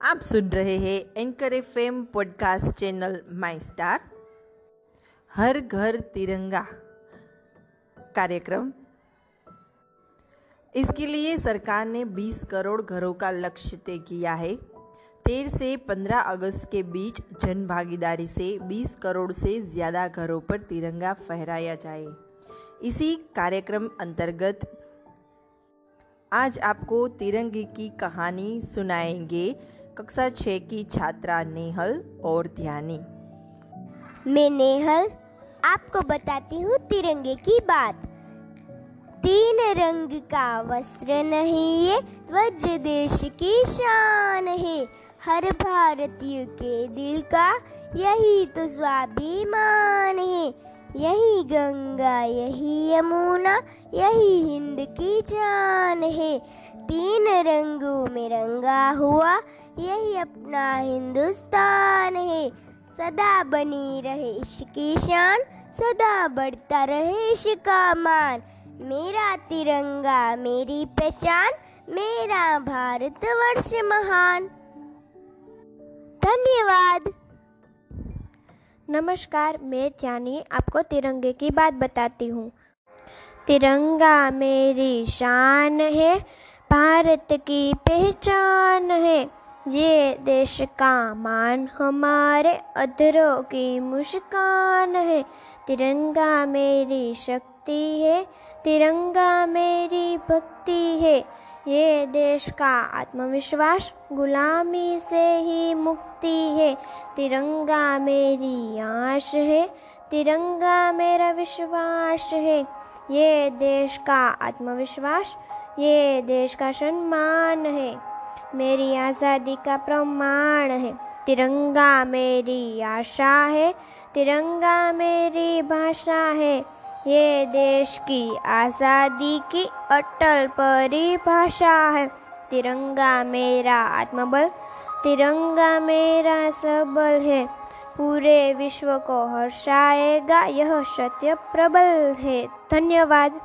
आप सुन रहे हैं anchor F M podcast channel my star. Har Ghar Tiranga कार्यक्रम। इसके लिए सरकार ने 20 करोड़ घरों का लक्ष्य तय किया है। तेरह से 15 अगस्त के बीच जन भागीदारी से 20 करोड़ से ज़्यादा घरों पर तिरंगा फहराया जाए। इसी कार्यक्रम अंतर्गत आज आपको तिरंगे की कहानी सुनाएँगे। कक्षा छः की छात्रा नेहल और ध्यानी। मैं नेहल आपको बताती हूँ तिरंगे की बात। तीन रंग का वस्त्र नहीं ये ध्वज देश की शान है। हर भारतीय के दिल का यही तो स्वाभिमान है। यही गंगा, यही यमुना, यही हिंद की जान है। तीन रंगों में रंगा हुआ, यही अपना हिंदुस्तान है। सदा बनी रहे इसकी शान, सदा बढ़ता रहे इसका मान। मेरा तिरंगा, मेरी पहचान, मेरा भारत वर्ष महान। धन्यवाद। नमस्कार, मैं त्यानी आपको तिरंगे की बात बताती हूँ। तिरंगा मेरी शान है, भारत की पहचान है। ये देश का मान हमारे अधरों की मुस्कान है। तिरंगा मेरी शक्ति है, तिरंगा मेरी भक्ति है। ये देश का आत्मविश्वास गुलामी से ही मुक्ति है। तिरंगा मेरी आश है, तिरंगा मेरा विश्वास है। ये देश का आत्मविश्वास, ये देश का सम्मान है। मेरी आज़ादी का प्रमाण है। तिरंगा मेरी आशा है, तिरंगा मेरी भाषा है। ये देश की आज़ादी की अटल परिभाषा है। तिरंगा मेरा आत्मबल, तिरंगा मेरा सबल है। पूरे विश्व को हर्षाएगा, यह सत्य प्रबल है। धन्यवाद।